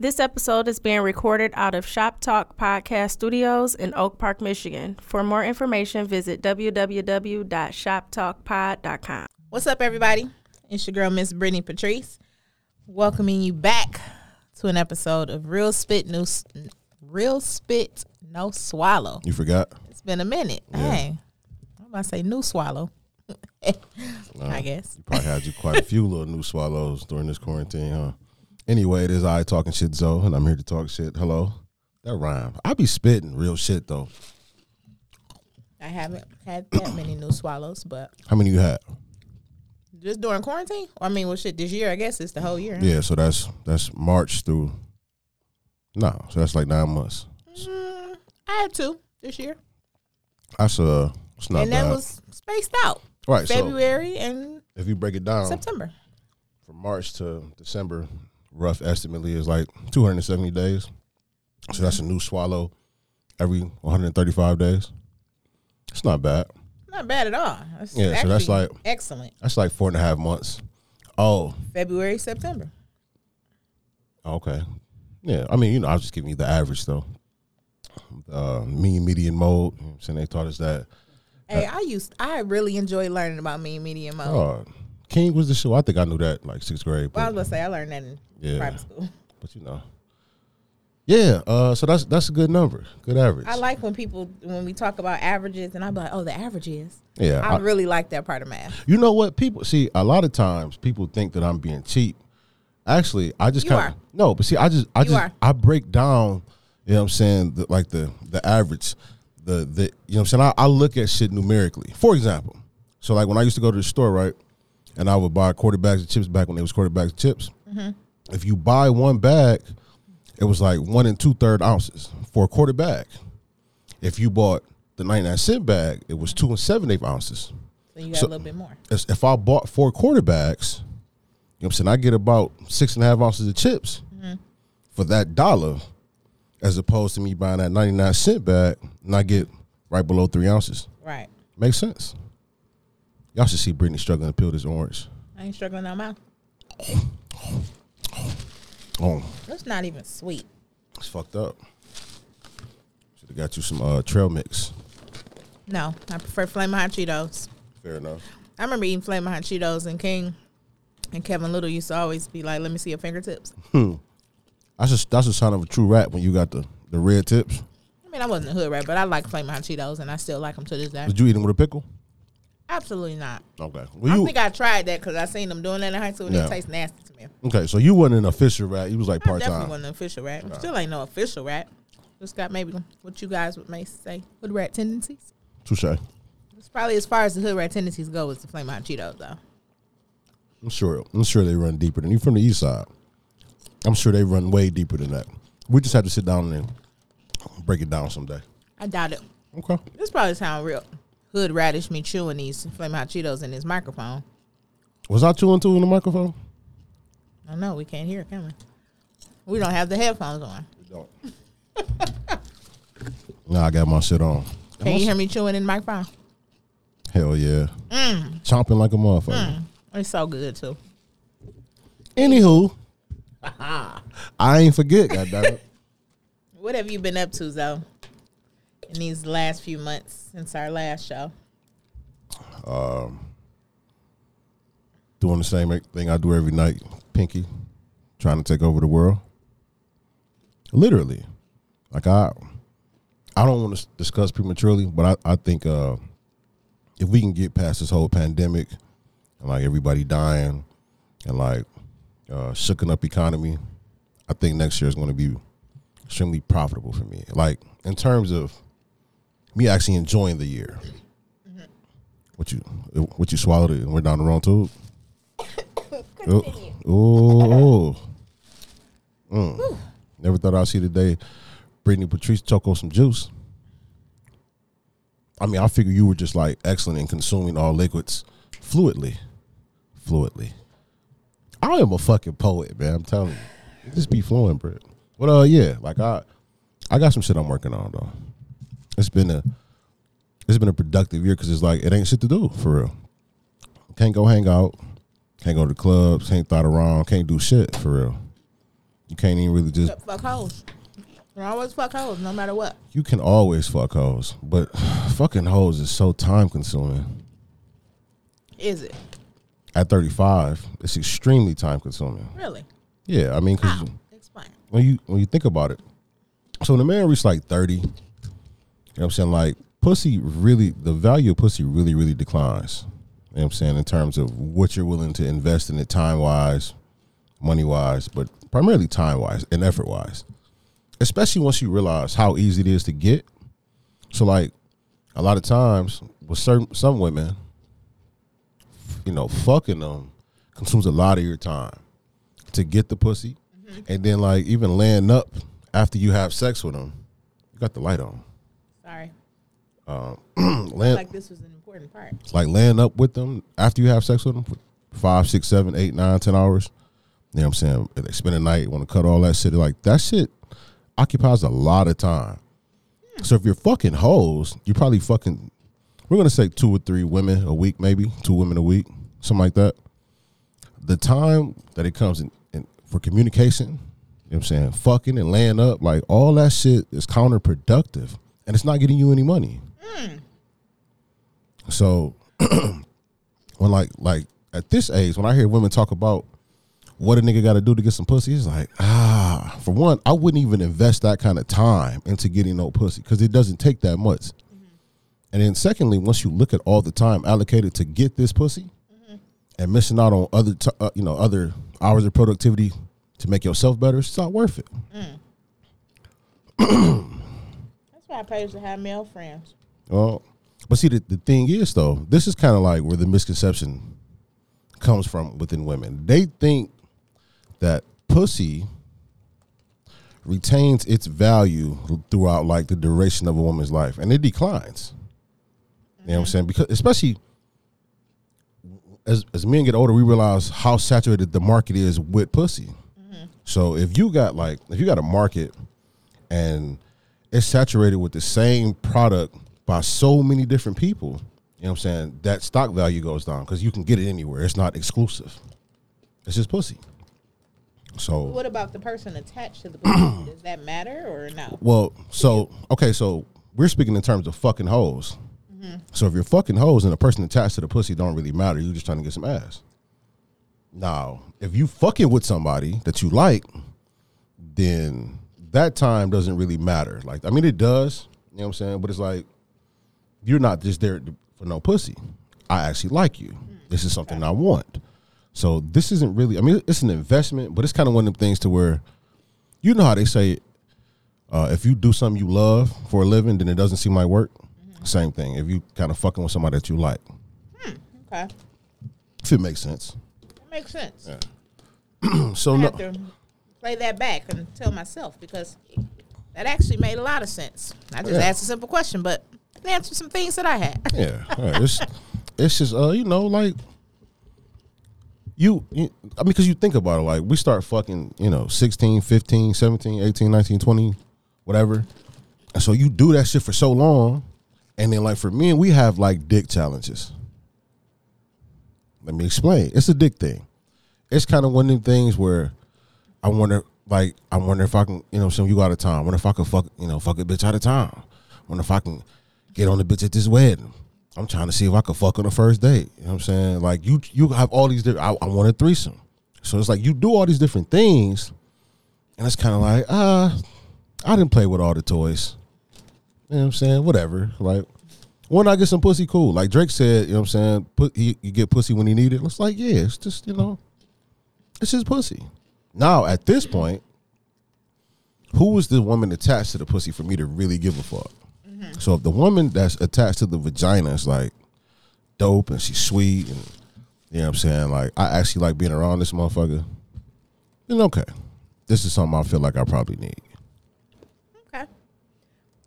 This episode is being recorded out of Shop Talk Podcast Studios in Oak Park, Michigan. For more information, visit www.shoptalkpod.com. What's up, everybody? It's your girl, Miss Brittany Patrice, welcoming you back to an episode of Real Spit No Real Spit No Swallow. You forgot? It's been a minute. Yeah. Hey, I'm about to say new swallow. I guess. You probably had you quite a few little new swallows during this quarantine, huh? Anyway, it is I talking shit, Zoe, and I'm here to talk shit. Hello. That rhyme. I be spitting real shit though. I haven't had that many new swallows, but How many you had? just during quarantine. I mean, well, shit, this year I guess it's the whole year. Yeah, so that's that's March through. No, so that's like nine months. Mm, I had two this year, That's uh, it's not and bad. that was spaced out right. So February and if you break it down September. from March to December, rough estimately is like 270 days. So that's a new swallow every 135 days. It's not bad. Not bad at all. That's Yeah, so that's like- excellent. That's like four and a half months. Oh, February, September. okay. Yeah, I mean, you know, I was just giving you the average though. Uh, mean median mode. You know what saying they taught us that. Hey, I used I really enjoy learning about mean median mode. Oh, King was the show. I think I knew that like sixth grade. Well, I was gonna say I learned that in Yeah. private school. but you know, yeah. Uh, so that's that's a good number. Good average. I like when people when we talk about averages, and I'm like, oh, the average is. Yeah, I, I- really like that part of math. You know what? People see a lot of times people think that I'm being cheap. Actually, I just kind of no, but see, I just I You just are. I break down. You know what I'm saying? The, like the the average, the the you know what I'm saying. I, I look at shit numerically. For example, so like when I used to go to the store, right, and I would buy quarter bags of chips back when there was quarter bags of chips. Mm-hmm. If you buy one bag, it was like one and two third ounces for a quarter bag. If you bought the 99 cent bag, it was two and seven eighth ounces So you got So- a little bit more. if I bought four quarter bags, you know what I'm saying, I get about six and a half ounces of chips for that dollar, as opposed to me buying that 99 cent bag and I get right below three ounces. Right. Makes sense. Y'all should see Brittany struggling to peel this orange. I ain't struggling no mouth. Oh, It's not even sweet. it's fucked up. Should have got you some uh, trail mix. No, I prefer Flamin' Hot Cheetos. Fair enough. I remember eating Flamin' Hot Cheetos, and King and Kevin Little used to always be like, "Let me see your fingertips." That's just that's a sign of a true rat when you got the, the red tips. I mean, I wasn't a hood rat, but I like Flamin' Hot Cheetos, and I still like them to this day. Did you eat them with a pickle? Absolutely not. Okay. Well, I think I tried that because I seen them doing that in high school, and Yeah. it tastes nasty to me. okay, so you wasn't an official rat. You was like part definitely time. wasn't an official rat. Still ain't no official rat. Just got maybe what you guys would may say hood rat tendencies. Touche. It's probably as far as the hood rat tendencies go is the Flamin' Hot Cheetos, though. I'm sure. I'm sure they run deeper than you from the east side. I'm sure they run way deeper than that. We just have to sit down and break it down someday. I doubt it. Okay. This probably sound real hood radish me chewing these Flamin' Hot Cheetos in his microphone. Was I chewing too in the microphone? I know we can't hear it, can we? We don't have the headphones on. We don't. nah, I got my shit on. Can you hear me chewing in the microphone? Hell yeah. Mm. Chomping like a motherfucker. It's so good too. Anywho, I ain't forget. Goddamn. What have you been up to, though, in these last few months since our last show? Doing the same thing I do every night. Pinky, trying to take over the world. Literally, like I, I don't want to discuss prematurely, but I, I think uh, if we can get past this whole pandemic and like everybody dying and like uh, shooken up economy, I think next year is going to be extremely profitable for me. Like in terms of me actually enjoying the year. What you what you swallowed it and went down the wrong tube? Oh, oh, oh. Mm. Never thought I'd see the day Brittany Patrice choke on some juice. I mean, I figure you were just like excellent in consuming all liquids fluidly. Fluidly. I am a fucking poet, man. I'm telling you. Just be flowing, Britt. But uh yeah, like I I got some shit I'm working on though. It's been a it's been a productive year because it's like it ain't shit to do for real. Can't go hang out, can't go to the clubs, can't thought around, can't do shit for real. You can't even really just. Fuck hoes. You always fuck hoes, no matter what. You can always fuck hoes, but fucking hoes is so time consuming. Is it At 35, it's extremely time consuming. really? Yeah, I mean, because How? Explain. when you when you think about it, so when the man reaches like 30, you know what I'm saying? Like, pussy really, the value of pussy really, really declines. You know what I'm saying? In terms of what you're willing to invest in it time wise, money wise, but primarily time wise and effort wise. Especially once you realize how easy it is to get. So, like, a lot of times with certain some women, you know, fucking them consumes a lot of your time to get the pussy, mm-hmm. and then like even laying up after you have sex with them, you got the light on. Uh, Sorry. Laying, like this was an important part. like laying up with them after you have sex with them for five, six, seven, eight, nine, ten hours. You know what I'm saying? If they spend a night, want to cut all that shit. Like that shit occupies a lot of time. So if you're fucking hoes, you're probably fucking. We're gonna say two or three women a week, maybe two women a week, something like that. The time that it comes in, in for communication, you know what I'm saying, fucking and laying up, like all that shit is counterproductive, and it's not getting you any money. So when like like at this age, when I hear women talk about what a nigga got to do to get some pussy, it's like ah. For one, I wouldn't even invest that kind of time into getting no pussy because it doesn't take that much. And then secondly, once you look at all the time allocated to get this pussy, and missing out on other t- uh, you know other hours of productivity to make yourself better, it's not worth it. That's why I pay to have male friends. Well, but see, the, the thing is, though, this is kind of like where the misconception comes from within women. They think that pussy retains its value throughout like the duration of a woman's life, and it declines. You know what I'm mm-hmm. saying? Because especially as as men get older, we realize how saturated the market is with pussy. Mm-hmm. So if you got like if you got a market and it's saturated with the same product by so many different people, you know what I'm saying? That stock value goes down because you can get it anywhere. It's not exclusive. It's just pussy. So What about the person attached to the pussy? Does that matter or no? well, so okay, so we're speaking in terms of fucking hoes. Mm-hmm. So if you're fucking hoes and the person attached to the pussy don't really matter, you're just trying to get some ass. Now, if you fucking with somebody that you like, then that time doesn't really matter. Like, I mean, it does, you know what I'm saying? But it's like, you're not just there for no pussy. I actually like you. This is something I want. So this isn't really, I mean, it's an investment, but it's kind of one of them things to where, you know how they say, uh, if you do something you love for a living, then it doesn't seem like work. Same thing. If you kind of fucking with somebody that you like, Okay. if it makes sense. That makes sense. So I no, have to play that back and tell myself because that actually made a lot of sense. I just Yeah. asked a simple question, but it answered some things that I had. yeah, yeah, it's it's just uh, you know, like you, you I mean, because you think about it, like we start fucking, you know, 16, 15, 17, 18, 19, 20, whatever. And so you do that shit for so long. And then, like, for me, we have like dick challenges. Let me explain. It's a dick thing. It's kind of one of them things where I wonder, like, I wonder if I can, you know, some you out of town. I wonder if I can fuck, you know, fuck a bitch out of town. I wonder if I can get on the bitch at this wedding. I'm trying to see if I could fuck on the first date. You know what I'm saying? Like you, you have all these different. I, I want a threesome, so it's like you do all these different things, and it's kind of like, uh, I didn't play with all the toys. You know what I'm saying? Whatever. Like, when I get some pussy, cool. Like Drake said, you know what I'm saying? Put he, you get pussy when he need it. It's like, yeah, it's just you know, it's just pussy. Now at this point, who was the woman attached to the pussy for me to really give a fuck? Mm-hmm. So if the woman that's attached to the vagina is like dope and she's sweet and you know what I'm saying, like I actually like being around this motherfucker, then okay. This is something I feel like I probably need. Okay.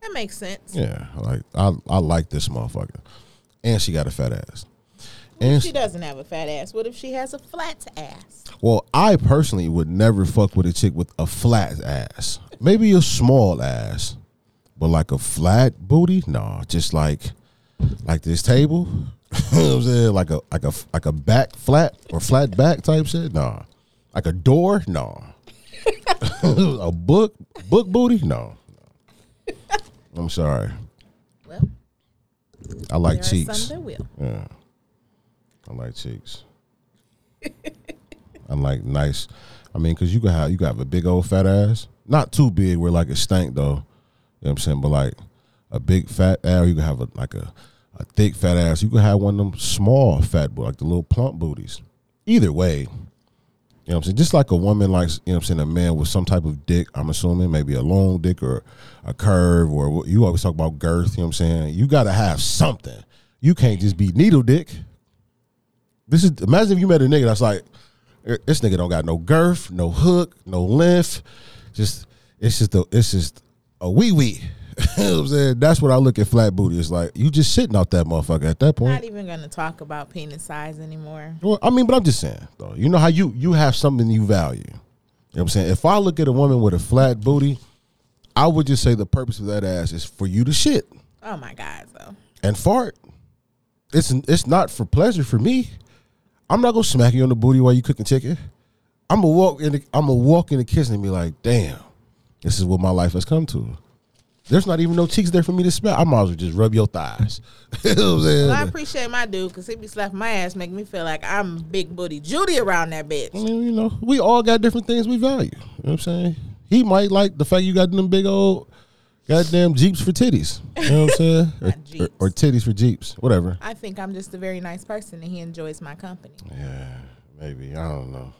That makes sense. Yeah, like I I like this motherfucker, and she got a fat ass. What And she doesn't have a fat ass? What if she has a flat ass? well, I personally would never fuck with a chick with a flat ass. Maybe a small ass, but like a flat booty, no. Just like like this table, you know what I'm saying? Like a like a like a back flat or flat back type shit, no. Like a door, no. a book book booty? No. I'm sorry. Well, I like cheeks. some that will. Yeah. I like cheeks. I like nice. I mean, cause you can have you can have a big old fat ass. Not too big where like it stank though. You know what I'm saying? But like a big fat ass, you can have a like a, a thick fat ass. You can have one of them small fat like the little plump booties. Either way, you know what I'm saying? Just like a woman likes, you know what I'm saying, a man with some type of dick, I'm assuming, maybe a long dick or a curve or you always talk about girth, you know what I'm saying? You gotta have something. You can't just be needle dick. This is imagine if you met a nigga that's like, "Er, this nigga don't got no girth, no hook, no length. Just it's just the it's just a wee wee. you know what I'm saying? That's what I look at flat booty. It's like you just sitting out that motherfucker at that point. Not even gonna talk about penis size anymore. Well, I mean, but I'm just saying though. You know how you you have something you value. You know what I'm saying? If I look at a woman with a flat booty, I would just say the purpose of that ass is for you to shit Oh my god, though. and fart. It's it's not for pleasure for me. I'm not gonna smack you on the booty while you cooking chicken. I'm gonna walk in. The, I'm gonna walk in the kitchen and be like, "Damn, this is what my life has come to." There's not even no cheeks there for me to smell. I might as well just rub your thighs. you know I'm? Well, I appreciate my dude because he be slapping my ass, making me feel like I'm big booty Judy around that bitch. I mean, you know, we all got different things we value. You know what I'm saying? He might like the fact you got them big old goddamn Jeeps for titties. You know what I'm saying? or, or, or titties for Jeeps, whatever. I think I'm just a very nice person and he enjoys my company. Yeah, maybe. I don't know.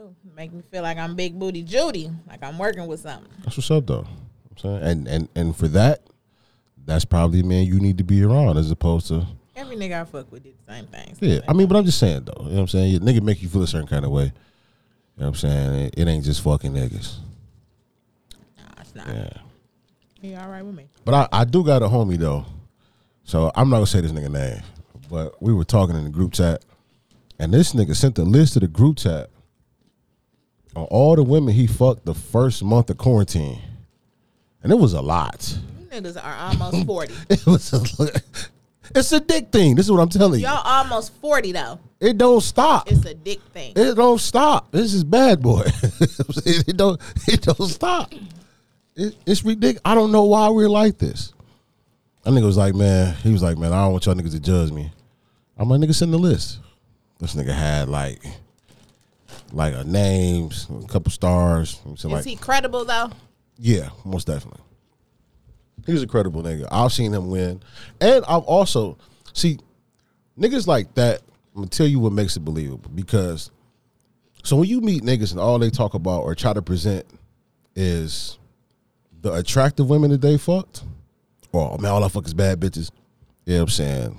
Do make me feel like I'm big booty Judy, like I'm working with something. That's what's up, though. You know what I'm saying, and and and for that, that's probably a man you need to be around as opposed to Every nigga I fuck with did the same thing. yeah. I mean, but I'm just saying though. You know what I'm saying? Your nigga make you feel a certain kind of way. You know what I'm saying? It, it ain't just fucking niggas. Nah, it's not. Yeah. He all right with me. But I, I do got a homie though, so I'm not gonna say this nigga name. But we were talking in the group chat, and this nigga sent the list to the group chat on all the women he fucked the first month of quarantine, and it was a lot. You niggas are almost 40. It was a, it's a dick thing. This is what I'm telling you. Y'all almost 40 though. It don't stop. It's a dick thing. It don't stop. This is bad boy. it don't. It don't stop. It, it's ridiculous. I don't know why we're like this. I That nigga was like, man. He was like, man. I don't want y'all niggas to judge me. I'm like, nigga, send the list. This nigga had like, like a names, a couple stars. So Is like, he credible though? yeah, most definitely. He's a credible nigga. I've seen him win, and I've also see niggas like that. I'm gonna tell you what makes it believable because so when you meet niggas and all they talk about or try to present is the attractive women that they fucked, or oh, man, all I fuck is bad bitches. You know I'm saying?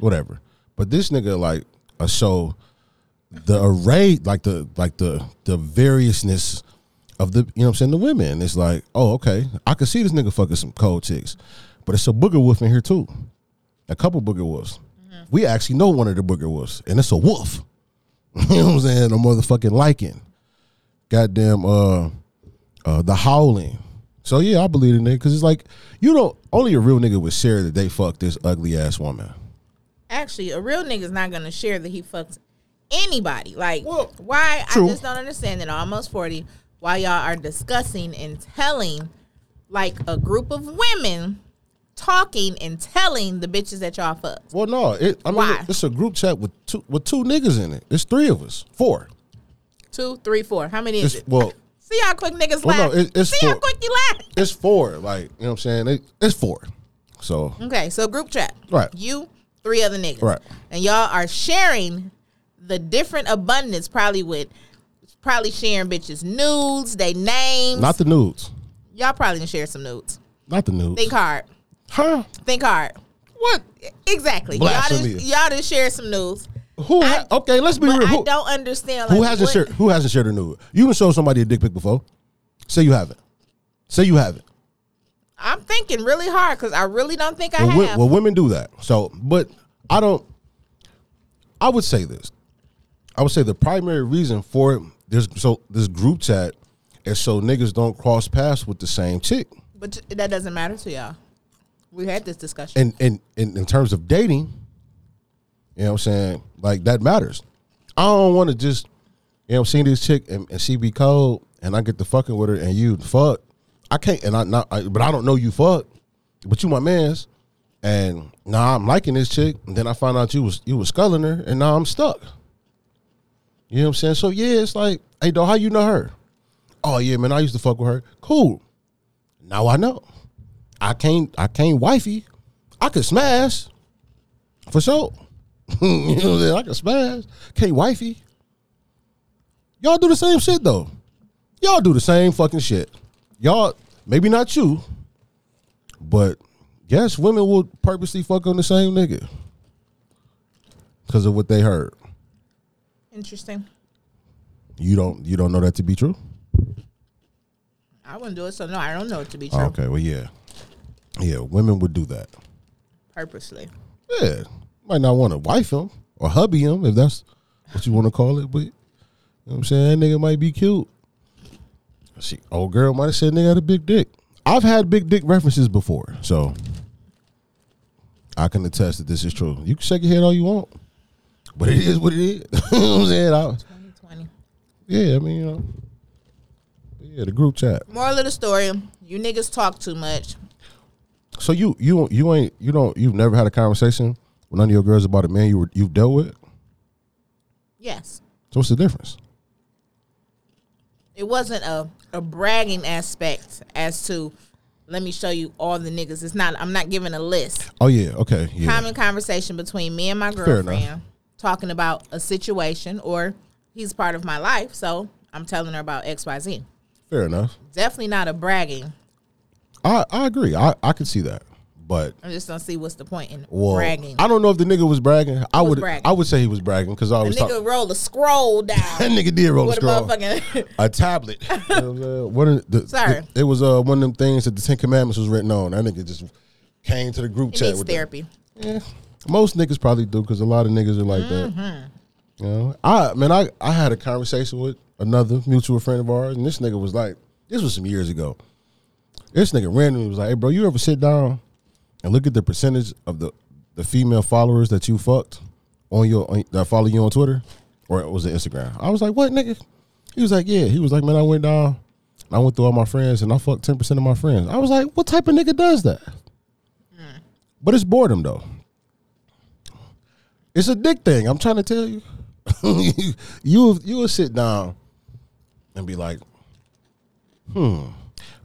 Whatever. But this nigga like a show the array, like the like the the variousness of the you know what I'm saying, the women. It's like, oh, okay. I can see this nigga fucking some cold chicks. But it's a booger wolf in here too. A couple booger wolves. We actually know one of the booger wolves, and it's a wolf. you know what I'm saying? A motherfucking lycan. Goddamn uh uh the howling. So yeah, I believe in it because it's like you don't only a real nigga would share that they fucked this ugly ass woman. Actually, a real nigga's not gonna share that he fucks anybody. Like, Well, why? true. I just don't understand that. Almost forty. Why y'all are discussing and telling, like a group of women, talking and telling the bitches that y'all fucked. Well, no, it. I mean, Why? it's a group chat with two with two niggas in it. It's three of us, four. Two, three, four. How many is It's it? well, See how quick niggas Well, no, laugh. it- it's See how four. quick you laugh. it's four. Like you know what I'm saying? It, it's four. So Okay, so group chat. Right. You, three other niggas. Right. And y'all are sharing the different abundance, probably with probably sharing bitches nudes, they names. not the nudes, y'all probably done share some nudes. not the nudes. Think hard. huh? Think hard. What? Exactly. Y'all Blasphemy. y'all done share some nudes. Who? Ha- okay, let's be real. I don't understand who hasn't what- shared? Who hasn't shared a nude? You can show somebody a dick pic before. Say you haven't. Say you haven't. I'm thinking really hard because I really don't think I Well, have. well, women do that. So, but I don't. I would say this. I would say the primary reason for it, there's so this group chat is so niggas don't cross paths with the same chick. but that doesn't matter to y'all. We had this discussion. And in, in in terms of dating, you know what I'm saying? Like that matters. I don't want to just, you know, see this chick and, and she be cold and I get to fucking with her and you fuck, I can't and I not I, but I don't know you fuck, but you my man's. And now I'm liking this chick, and then I find out you was you was sculling her, and now I'm stuck. You know what I'm saying? So yeah, it's like, hey dog, how you know her? Oh yeah, man, I used to fuck with her. Cool. Now I know. I can't I can't wifey. I could smash. For sure. you know what I'm saying? I can smash. Can't wifey. Y'all do the same shit though. Y'all do the same fucking shit. Y'all, maybe not you, but yes, women will purposely fuck on the same nigga. Because of what they heard. Interesting. You don't you don't know that to be true? I wouldn't do it, so no, I don't know it to be true. Okay, well yeah. Yeah, women would do that. Purposely. Yeah. Might not want to wife him or hubby him if that's what you want to call it, but you know what I'm saying? That nigga might be cute. See, old girl might have said nigga had a big dick. I've had big dick references before, so I can attest that this is true. You can shake your head all you want, but it is what it is. you know what I'm saying? I, 2020. yeah, I mean, you know. Yeah, the group chat. Moral of the story: You niggas talk too much. So you you you ain't you don't you've never had a conversation with none of your girls about a man you were you've dealt with. Yes. So what's the difference? It wasn't a, a bragging aspect as to let me show you all the niggas. It's not I'm not giving a list. Oh yeah, okay, yeah. Common conversation between me and my girlfriend talking about a situation or he's part of my life, so I'm telling her about XYZ. Fair enough. Definitely not a bragging. I I agree. I I can see that, but I just don't see what's the point in well, bragging. I don't know if the nigga was bragging. I was would bragging. I would say he was bragging because I was The nigga talk. roll a scroll down That nigga did roll a a scroll. motherfucking A tablet. What I'm? One of the, Sorry. It, was uh, one of them things that the Ten Commandments was written on. That nigga just came to the group he chat needs with that. therapy. Yeah, most niggas probably do because a lot of niggas are like Mm-hmm. that. You know, I man, I I had a conversation with another mutual friend of ours, and this nigga was like, this was some years ago. This nigga randomly was like, "Hey, bro, you ever sit down and look at the percentage of the the female followers that you fucked on your on, that follow you on Twitter or was it Instagram?" I was like, "What, nigga?" He was like, "Yeah." He was like, "Man, I went down." I went through all my friends and I fucked ten percent of my friends. I was like, "What type of nigga does that?" But it's boredom though. It's a dick thing. I'm trying to tell you. you you will sit down and be like, hmm,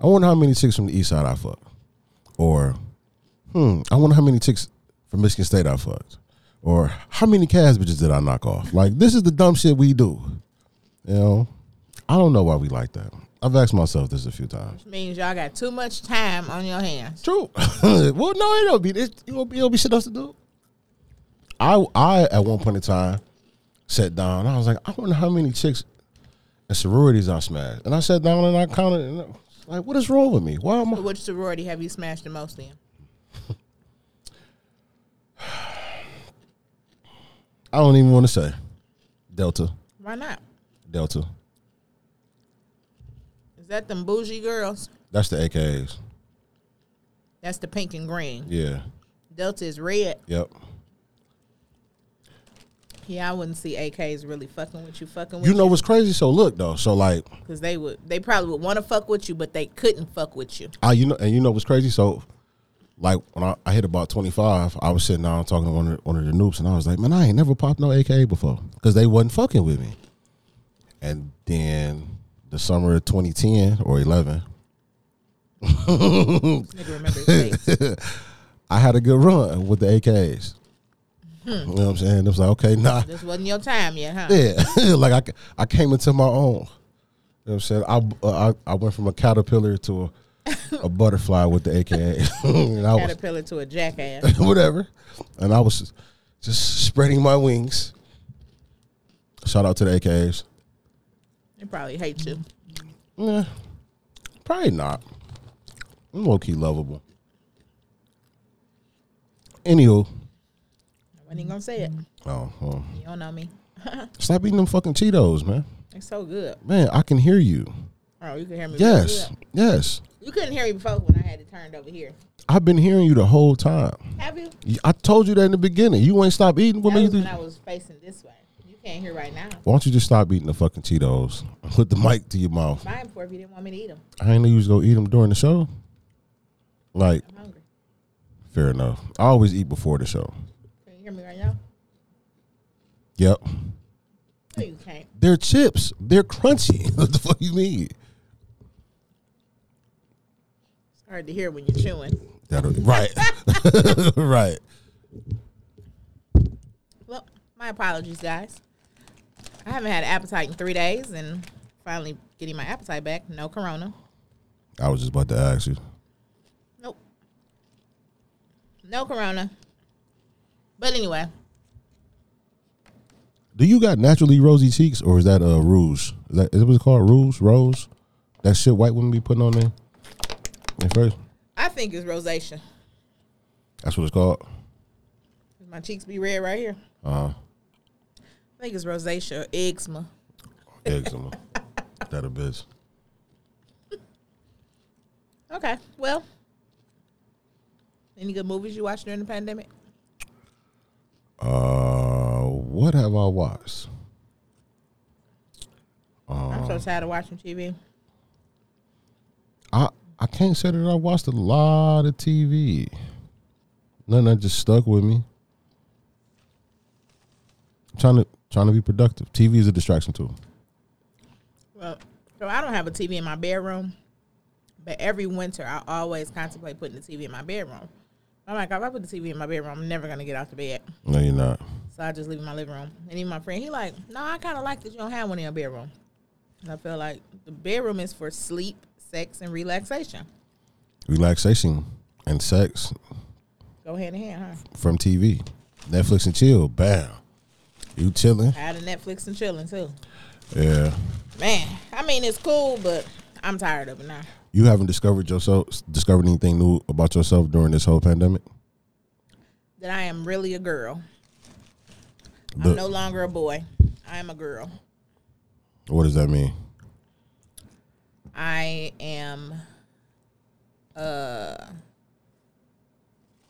I wonder how many chicks from the east side I fucked. Or, hmm, I wonder how many chicks from Michigan State I fucked. Or how many Cass bitches did I knock off? Like, this is the dumb shit we do. You know? I don't know why we like that. I've asked myself this a few times. Which means y'all got too much time on your hands. True. well, no, it don't be this. You won't be, it'll be shit else to do. I, I at one point in time sat down. I was like, I wonder how many chicks and sororities I smashed. And I sat down and I counted. And I was like, what is wrong with me? Why am I? Which sorority have you smashed the most in? I don't even want to say. Delta, Why not? Delta. Is that them bougie girls? That's the AKAs. That's the pink and green. Yeah. Delta is red. Yep. Yeah, I wouldn't see AKs really fucking with you, fucking with You know what's crazy? So look though. So like, because they would, they probably would want to fuck with you, but they couldn't fuck with you. I you know, and you know what's crazy? So, like when I, I hit about twenty five, I was sitting down talking to one of the, one of the Nupes, and I was like, man, I ain't never popped no AKA before because they wasn't fucking with me. And then the summer of twenty ten or eleven, Nigga remember his face. I had a good run with the AKs. You know what I'm saying? It was like, okay, nah, This wasn't your time yet, huh? yeah, like I, I came into my own. You know what I'm saying? I, uh, I I went from a caterpillar to a, a butterfly with the AKA. and I was, Caterpillar to a jackass. whatever. And I was just spreading my wings. Shout out to the AKAs. They probably hate you. Yeah, probably not. I'm low key lovable. Anywho, When he gonna say it? oh, well, You don't know me. stop eating them fucking Cheetos, man. It's so good. Man, I can hear you. Oh, you can hear me. Yes, yes. You couldn't hear me before when I had it turned over here. I've been hearing you the whole time. Have you? I told you that in the beginning. You ain't stop eating. What That made you when? I was facing this way. You can't hear right now. Why don't you just stop eating the fucking Cheetos? Put the mic to your mouth. Buy them for if you didn't want me to eat them. I ain't know you was gonna eat them during the show. Like, I'm hungry. fair enough. I always eat before the show. Can you hear me right now? Yep. No, you can't. They're chips. They're crunchy. what the fuck you mean? It's hard to hear when you're chewing. That'll, right. right. Well, my apologies, guys. I haven't had an appetite in three days, and finally getting my appetite back. No corona. I was just about to ask you. Nope. No corona. But anyway, Do you got naturally rosy cheeks or is that uh rouge? Is that is it what's called rouge? Rose? That shit white women be putting on there? At first? I think it's rosacea. That's what it's called. My cheeks be red right here. Uh I think it's rosacea or eczema. eczema. that a bitch. Okay, well. Any good movies you watched during the pandemic? Uh what have I watched? I'm so um, tired of watching TV. I I can't say that I watched a lot of TV. Nothing that just stuck with me. I'm trying to trying to be productive. TV is a distraction too. Well, so I don't have a TV in my bedroom, but every winter I always contemplate putting the TV in my bedroom. I'm like, if I put the TV in my bedroom, I'm never gonna get out the bed. No, you're not. So I just leave in my living room. And even my friend, he like, no, I kind of like that you don't have one in your bedroom. And I feel like the bedroom is for sleep, sex, and relaxation. Relaxation and sex Go hand in hand, huh? from TV. Netflix and chill. Bam. You chilling? I had a Netflix and chilling too. Yeah. Man, I mean it's cool, but I'm tired of it now. You haven't discovered yourself discovered anything new about yourself during this whole pandemic? That I am really a girl. The- I'm no longer a boy. I am a girl. what does that mean? I am uh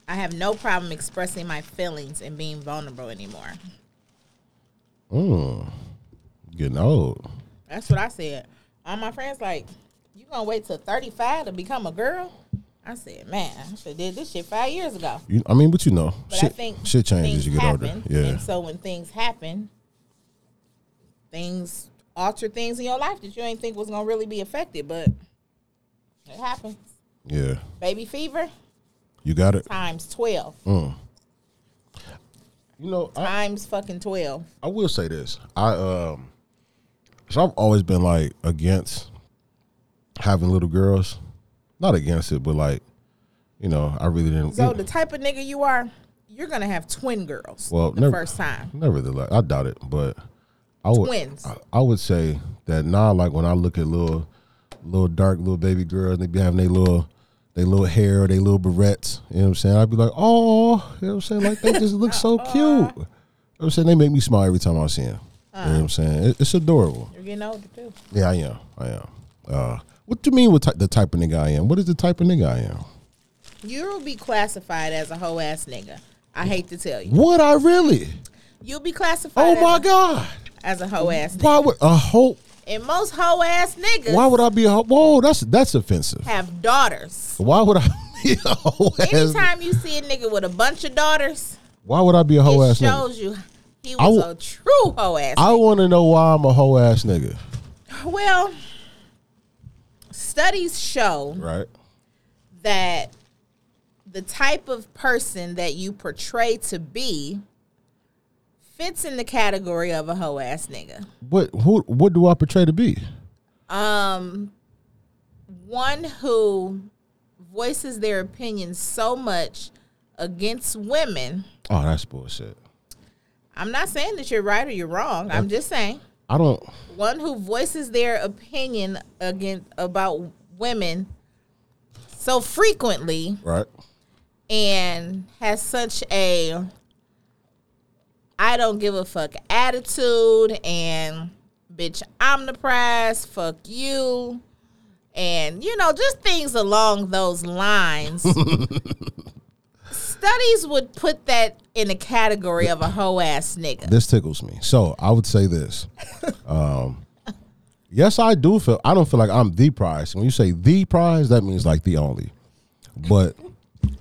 I have no problem expressing my feelings and being vulnerable anymore. Mm. Getting old. That's what I said. All my friends like, you gonna wait till 35 to become a girl? I said, man, I should did this shit five years ago. You, I mean, but you know, But shit, I think shit changes as you get happen, older. Yeah. And so when things happen, things alter things in your life that you ain't think was gonna really be affected, but it happens. Yeah. Baby fever You got it. times 12. Mm. You know, I, Times fucking 12. I will say this. I um so I've always been like against having little girls. Not against it, but like, you know, I really didn't So the type of nigga you are, you're gonna have twin girls. Well, the never- first time. Nevertheless, I doubt it, but I would. Twins. I, I would say that now, like when I look at little, little dark little baby girls, they be having their little, they little hair, they little barrettes. You know what I'm saying? I'd be like, oh, you know what I'm saying? Like they just look so cute. You know what I'm saying? They make me smile every time I see them. You know what I'm saying? It, it's adorable. You're getting older too. Yeah, I am. I am. Uh, what do you mean with the type of nigga I am? What is the type of nigga I am? You'll be classified as a hoe ass nigga. I hate to tell you. What I really? You'll be classified Oh as, my a, god! as a hoe ass nigga. Why would a whole? And most hoe ass niggas Why would I be a ho- whoa? That's that's offensive. have daughters. Why would I be a hoe ass? Anytime you see a nigga with a bunch of daughters, Why would I be a hoe ass nigga? shows you he I was w- a true hoe ass. I want to know why I'm a hoe ass nigga. well, studies show Right. that the type of person that you portray to be fits in the category of a hoe ass nigga. But who? What do I portray to be? Um, one who voices their opinion so much against women. Oh, that's bullshit. I'm not saying that you're right or you're wrong. I'm just saying I don't. one who voices their opinion against about women so frequently Right. and has such a I don't give a fuck attitude and bitch I'm the prize, fuck you. And you know, just things along those lines. Studies would put that in a category of a hoe ass nigga. This tickles me. So I would say this. Um, yes, I do feel. I don't feel like I'm the prize. When you say the prize, that means like the only. But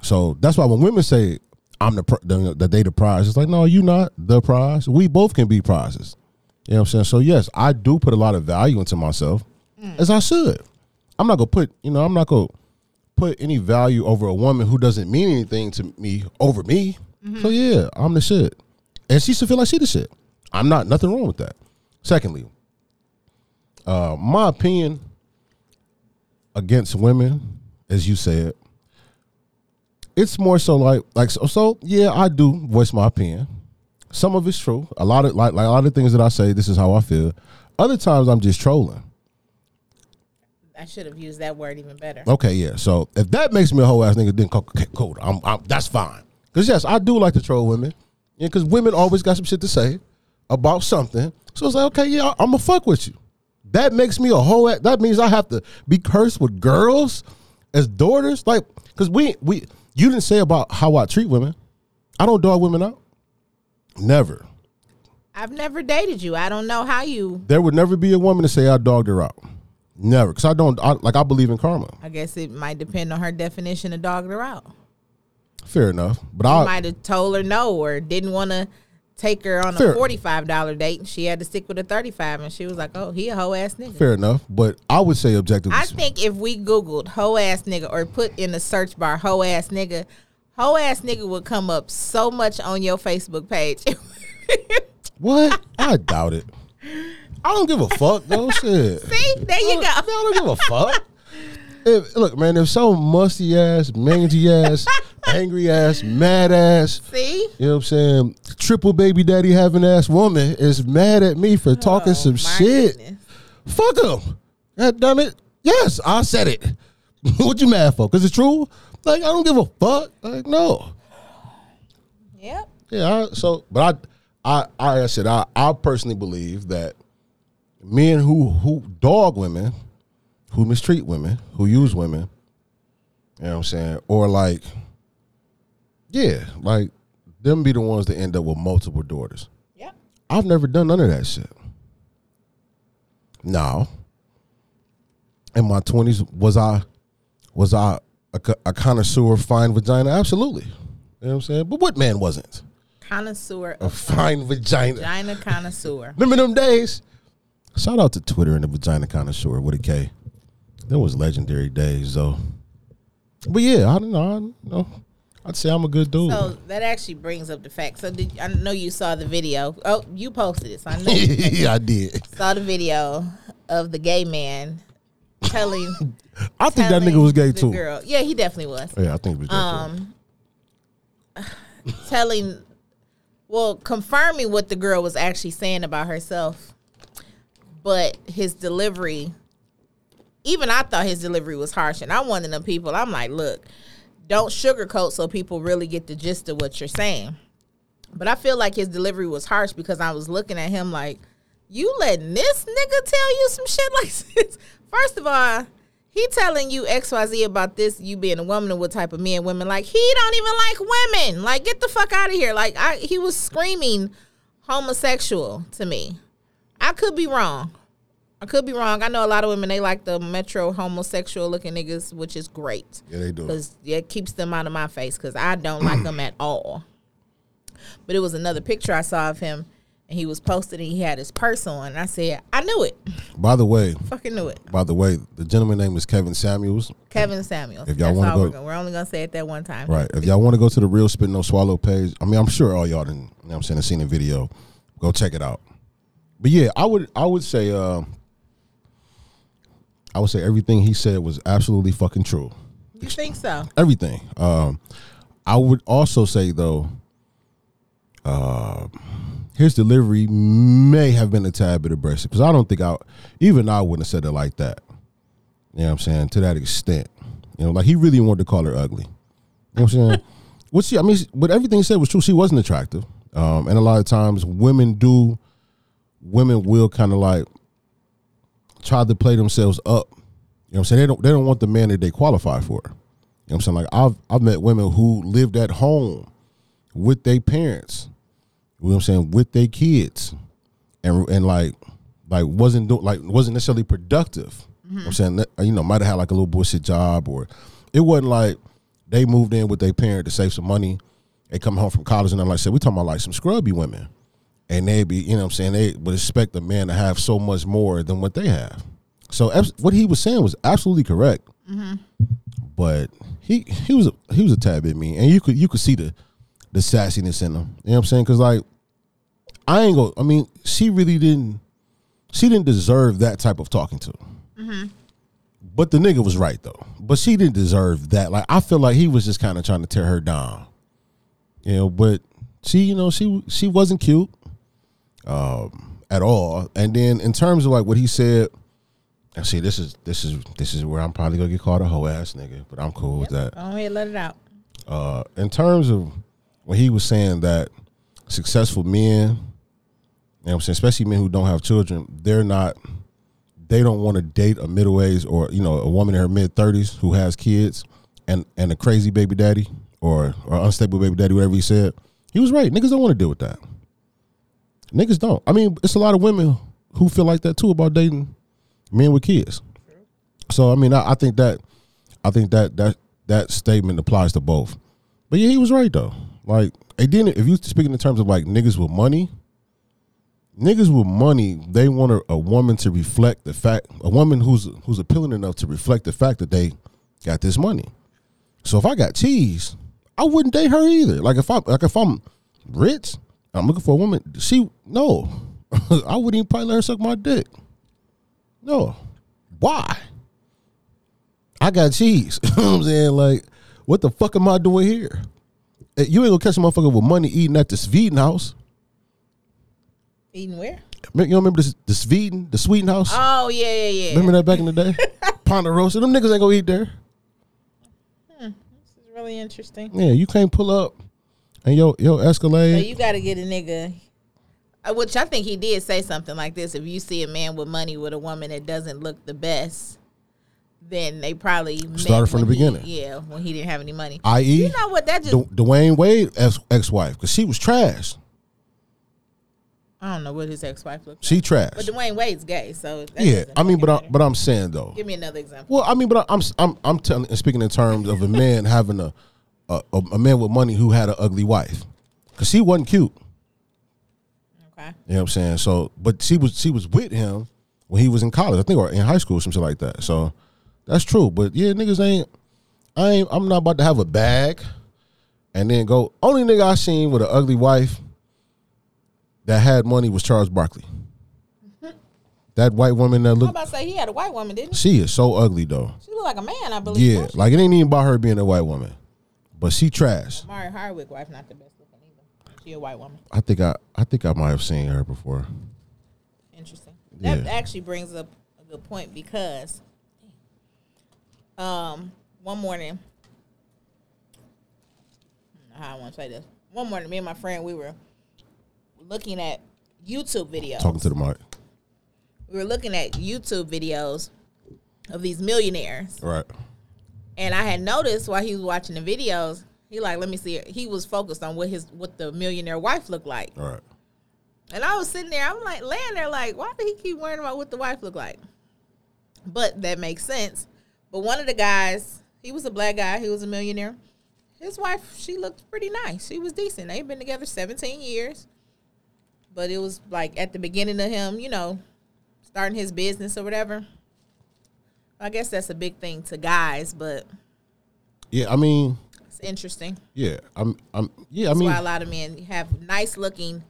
so that's why when women say I'm the pr- the, the they the prize, it's like no, you not the prize. We both can be prizes. You know what I'm saying? So yes, I do put a lot of value into myself, as I should. I'm not gonna put. You know, I'm not gonna put any value over a woman who doesn't mean anything to me over me. So yeah, I'm the shit. And she should feel like she the shit. I'm not nothing wrong with that. Secondly, uh, my opinion against women, as you said, it's more so like like so, so yeah, I do voice my opinion. Some of it's true. A lot of like like a lot of things that I say, this is how I feel. Other times I'm just trolling. I should have used that word even better. Okay, yeah. So if that makes me a whole ass nigga, then co- okay, cool. I'm, I'm, that's fine. Because yes, I do like to troll women. Yeah, because women always got some shit to say about something. So it's like, okay, yeah, I'm gonna fuck with you. That makes me a whole. a- That means I have to be cursed with girls as daughters, like because we we you didn't say about how I treat women. I don't dog women out. Never. I've never dated you. I don't know how you. There would never be a woman to say I dogged her out. Never, because I don't. I, like I believe in karma. I guess it might depend on her definition of dogged her out. Fair enough, but I might have told her no or didn't want to take her on Fair. a forty-five dollar date, and she had to stick with a thirty-five, and she was like, "Oh, he a hoe ass nigga." fair enough. But I would say objectively. I think if we Googled hoe ass nigga or put in the search bar hoe ass nigga, hoe ass nigga would come up so much on your Facebook page. What? I doubt it. I don't give a fuck though. Shit. See, there you I go. I don't give a fuck. If, look, man, if some musty ass, mangy ass, angry ass, mad ass, See, you know what I'm saying, triple baby daddy having ass woman is mad at me for talking Oh, some shit, goodness. fuck them. God damn it. Yes, I said it. what you mad for? Because it's true? Like, I don't give a fuck. Like, no. Yep. Yeah, I, so but I, I, I, I said I, I personally believe that men who who dog women, who mistreat women, who use women, you know what I'm saying, or like, yeah, like them be the ones that end up with multiple daughters. Yep. I've never done none of that shit. Now, in my twenties, was I was I a, connoisseur of fine vagina? Absolutely. You know what I'm saying? But what man wasn't? Connoisseur A of fine vagina. vagina connoisseur. Remember them days? Shout out to Twitter and the vagina connoisseur with a K. That was legendary days though. But yeah, I don't know. I don't know. I'd say I'm a good dude. So that actually brings up the fact. So did I know you saw the video? Oh, you posted it. So I know yeah, I did. saw the video of the gay man telling. I think that nigga was gay too. Girl. Yeah, he definitely was. Yeah, I think was gay. Um, telling, well, confirming what the girl was actually saying about herself, but his delivery. Even I thought his delivery was harsh, and I'm one of them people. I'm like, look, don't sugarcoat so people really get the gist of what you're saying. But I feel like his delivery was harsh because I was looking at him like, you letting this nigga tell you some shit like this? First of all, he telling you XYZ about this, you being a woman and what type of men, women like. He don't even like women. Like, get the fuck out of here. Like, I he was screaming homosexual to me. I could be wrong. I could be wrong. I know a lot of women they like the metro homosexual looking niggas, which is great Yeah, they do. because it keeps them out of my face because I don't like them at all. But it was another picture I saw of him, and he was posted and he had his purse on. And I said, I knew it, By the way, fucking knew it. by the way, the gentleman name is Kevin Samuels. Kevin Samuels. If y'all all we're go- gonna. We're only gonna say it that one time. Right. If y'all want to go to the Real Spit No Swallow page, I mean, I'm sure all y'all didn't, you know I'm saying, have seen the video. Go check it out. But yeah, I would I would say uh I would say everything he said was absolutely fucking true. You think so? Everything. Um I would also say though, uh, his delivery may have been a tad bit abrasive because I don't think I even I wouldn't have said it like that. You know what I'm saying? To that extent. You know, like he really wanted to call her ugly. You know what I'm saying? What she I mean, but everything he said was true. She wasn't attractive. Um, and a lot of times women do women will kind of like try to play themselves up. You know what I'm saying? They don't they don't want the man that they qualify for. You know what I'm saying? Like I've I've met women who lived at home with their parents. You know what I'm saying? With their kids. And and like like wasn't do, like wasn't necessarily productive. You know I'm saying you know might have had like a little bullshit job or it wasn't like they moved in with their parent to save some money. They come home from college and then like said, we talking about like some scrubby women. And they be, you know what I'm saying, they would expect a man to have so much more than what they have. So what he was saying was absolutely correct. Mm-hmm. But he he was a, he was a tad bit mean, and you could you could see the the sassiness in him. You know what I'm saying? Because like I ain't go. I mean, she really didn't. She didn't deserve that type of talking to. Mm-hmm. But the nigga was right though. But she didn't deserve that. Like I feel like he was just kind of trying to tear her down. You know, but she, you know, she she wasn't cute um, at all. And then in terms of like what he said, and see, this is this is this is where I'm probably gonna get called a hoe ass nigga, but I'm cool with that. Go ahead, let it out. Uh, in terms of when he was saying that successful men, you know what I'm saying, especially men who don't have children, they're not they don't want to date a middle aged or, you know, a woman in her mid thirties who has kids and and a crazy baby daddy or or unstable baby daddy, whatever he said. He was right. Niggas don't want to deal with that. Niggas don't. I mean, it's a lot of women who feel like that too about dating men with kids. So I mean, I, I think that I think that that that statement applies to both. But yeah, he was right though. Like, and then if you speaking in terms of like niggas with money, niggas with money, they want a, a woman to reflect the fact, a woman who's who's appealing enough to reflect the fact that they got this money. So if I got cheese, I wouldn't date her either. Like if I like if I'm rich, I'm looking for a woman. She no, I wouldn't even probably let her suck my dick. No, why? I got cheese. you know what I'm saying? Like, what the fuck am I doing here? Eh, You ain't gonna catch a motherfucker with money eating at the Sweden house. Eating where? You don't remember the, the Sweden, the Sweden house? Oh yeah, yeah, yeah. Remember that back in the day? Ponderosa. Them niggas ain't gonna eat there. This is really interesting. Yeah, you can't pull up and yo yo Escalade. So you got to get a nigga, uh, which I think he did say something like this. If you see a man with money with a woman that doesn't look the best, then they probably Started from the he- beginning. yeah, when he didn't have any money. I.e. You know what? That just Dwyane Wade ex wife because she was trash. I don't know what his ex wife looked like. She trash. But Dwyane Wade's gay, so yeah, I mean, but I, but I'm saying though. give me another example. Well, I mean, but I'm I'm I'm telling speaking in terms of a man having a a, a, man with money who had an ugly wife because she wasn't cute. Okay. You know what I'm saying? So, but she was she was with him when he was in college, I think, or in high school, or some shit like that. So that's true. But yeah, niggas ain't. I ain't. I'm not about to have a bag and then go. Only nigga I seen with an ugly wife that had money was Charles Barkley. Mm-hmm. that white woman that I'm looked. about to say he had a white woman, didn't he? She is so ugly though. She looked like a man, I believe. Yeah, like it ain't even about her being a white woman, but she trash. Mari Hardwick wife, not the best looking either. She a white woman. I think I I think I might have seen her before. Interesting. That Yeah. actually brings up a good point because um one morning I how I want to say this. One morning, me and my friend we were looking at YouTube videos. Talking to the mic. we were looking at YouTube videos of these millionaires. Right. And I had noticed while he was watching the videos, he like, let me see it. He was focused on what his what the millionaire wife looked like. All right. And I was sitting there, I'm like laying there, like, why did he keep worrying about what the wife looked like? But that makes sense. But one of the guys, he was a black guy, he was a millionaire. His wife, she looked pretty nice. She was decent. They've been together 17 years. But it was like at the beginning of him, you know, starting his business or whatever. I guess that's a big thing to guys, but Yeah, I mean, it's interesting. yeah, I'm, I'm, yeah, I That's mean, why a lot of men have nice looking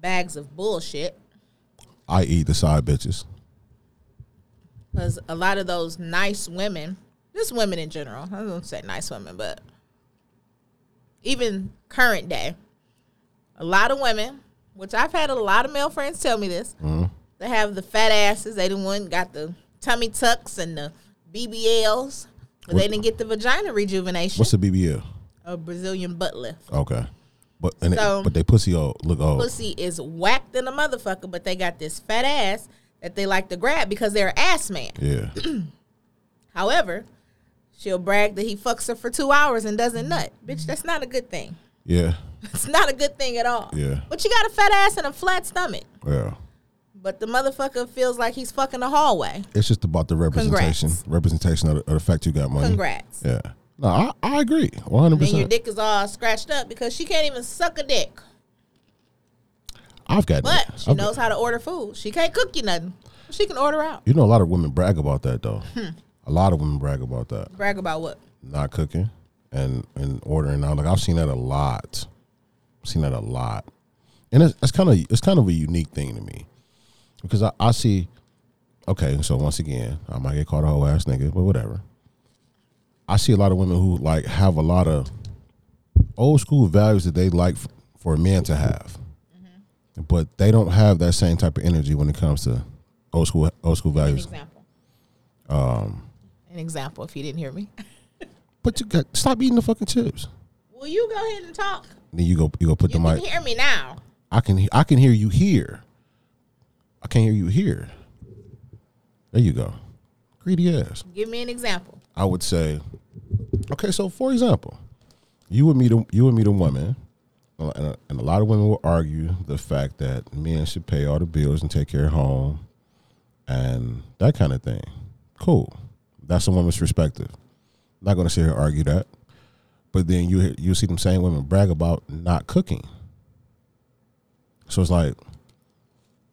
bags of bullshit. I eat the side bitches. Because a lot of those nice women, just women in general, I don't say nice women, but even current day, a lot of women, which I've had a lot of male friends tell me this, mm-hmm. they have the fat asses. They didn't want got the tummy tucks and the BBLs, but they didn't get the vagina rejuvenation. What's a BBL? a Brazilian butt lift. Okay, but and So- they, but they pussy old look old. Pussy is whacked in a motherfucker, but they got this fat ass that they like to grab because they're an ass man. Yeah, However, She'll brag that he fucks her for two hours and doesn't nut. Bitch, that's not a good thing. Yeah, It's not a good thing at all. Yeah. But you got a fat ass and a flat stomach. yeah. But the motherfucker feels like he's fucking the hallway. It's just about the representation, Congrats. representation of the, of the fact you got money. Congrats. Yeah. No, I, I agree, one hundred Then your percent. dick is all scratched up because she can't even suck a dick. I've got, But she I've knows how to order food. She can't cook you nothing. She can order out. You know, a lot of women brag about that though. Hmm. A lot of women brag about that, Brag about what? not cooking and and ordering out. Like I've seen that a lot. I've seen that a lot, and it's, it's kind of it's kind of a unique thing to me because I, I see. Okay, so once again, I might get called a whole ass nigga, but whatever. I see a lot of women who like have a lot of old school values that they like f- for a man to have, but they don't have that same type of energy when it comes to old school old school An values. example. Um, An example. If you didn't hear me, But you got stop eating the fucking chips. will you go ahead and talk? Then you go you go put You the can mic. hear me now. I can I can hear you here. I can't hear you here. There you go. Greedy ass. Give me an example. I would say, okay. So for example, you would meet a you would meet a woman, uh, and a, and a lot of women will argue the fact that men should pay all the bills and take care of home, and that kind of thing. Cool. That's a woman's perspective. I'm Not going to sit here and argue that, but then you you see them same women brag about not cooking. So it's like,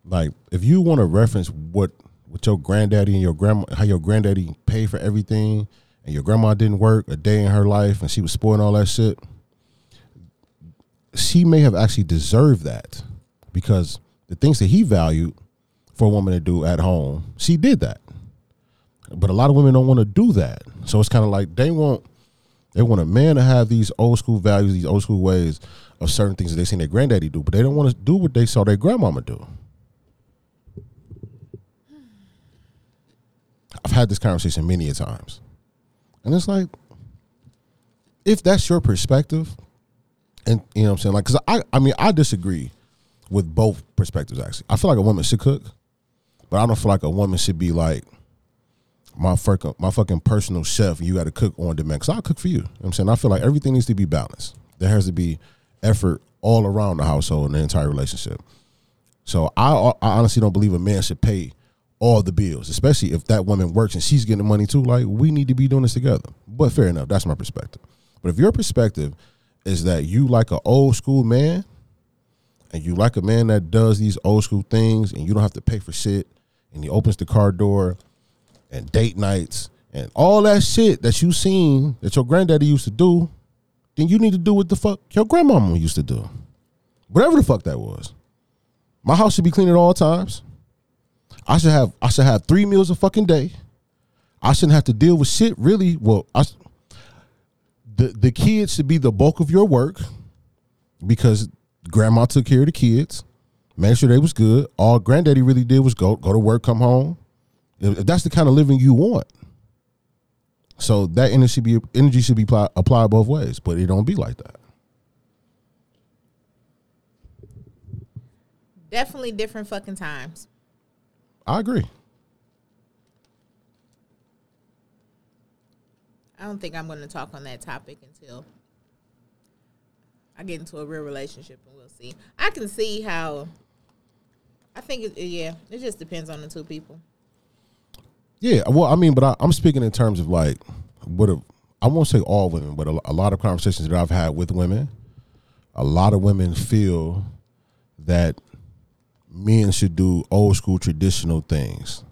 like if you want to reference what what your granddaddy and your grandma how your granddaddy paid for everything and your grandma didn't work a day in her life and she was spoiling all that shit she may have actually deserved that because the things that he valued for a woman to do at home she did that. But a lot of women don't want to do that. So it's kind of like they want they want a man to have these old school values these old school ways of certain things that they seen their granddaddy do but they don't want to do what they saw their grandmama do I've had this conversation many a times. And it's like, if that's your perspective, and you know what I'm saying? Like, cause I, I mean, I disagree with both perspectives actually. I feel like a woman should cook, but I don't feel like a woman should be like my fucking, my fucking personal chef. You got to cook on demand. Cause I'll cook for you. you know I'm saying? I feel like everything needs to be balanced. There has to be effort all around the household and the entire relationship. So I, I honestly don't believe a man should pay all the bills, especially if that woman works and she's getting the money too. Like we need to be doing this together. But fair enough, that's my perspective. But if your perspective is that you like an old school man, and you like a man that does these old school things, and you don't have to pay for shit, and he opens the car door, and date nights, and all that shit that you seen that your granddaddy used to do, then you need to do what the fuck your grandmama used to do, whatever the fuck that was. My house should be clean at all times. I should have I should have three meals a fucking day. I shouldn't have to deal with shit really. Well, I the the kids should be the bulk of your work because grandma took care of the kids, made sure they was good. All granddaddy really did was go go to work, come home. If that's the kind of living you want, so that energy should be energy should be applied both ways, but it don't be like that. Definitely different fucking times. I agree. I don't think I'm going to talk on that topic until I get into a real relationship and we'll see. I can see how. I think it, yeah, it just depends on the two people. Yeah, well, I mean, but I, I'm speaking in terms of like what a, I won't say all women, but a, a lot of conversations that I've had with women, a lot of women feel that men should do old school traditional things,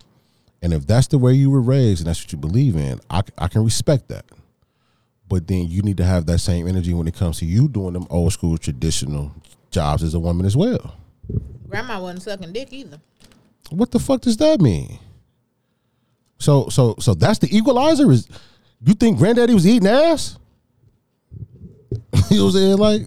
and if that's the way you were raised and that's what you believe in, I, I can respect that. But then you need to have that same energy when it comes to you doing them old school traditional jobs as a woman as well. Grandma wasn't sucking dick either. What the fuck does that mean? So so so that's the equalizer is you think granddaddy was eating ass? you know what I'm saying? Like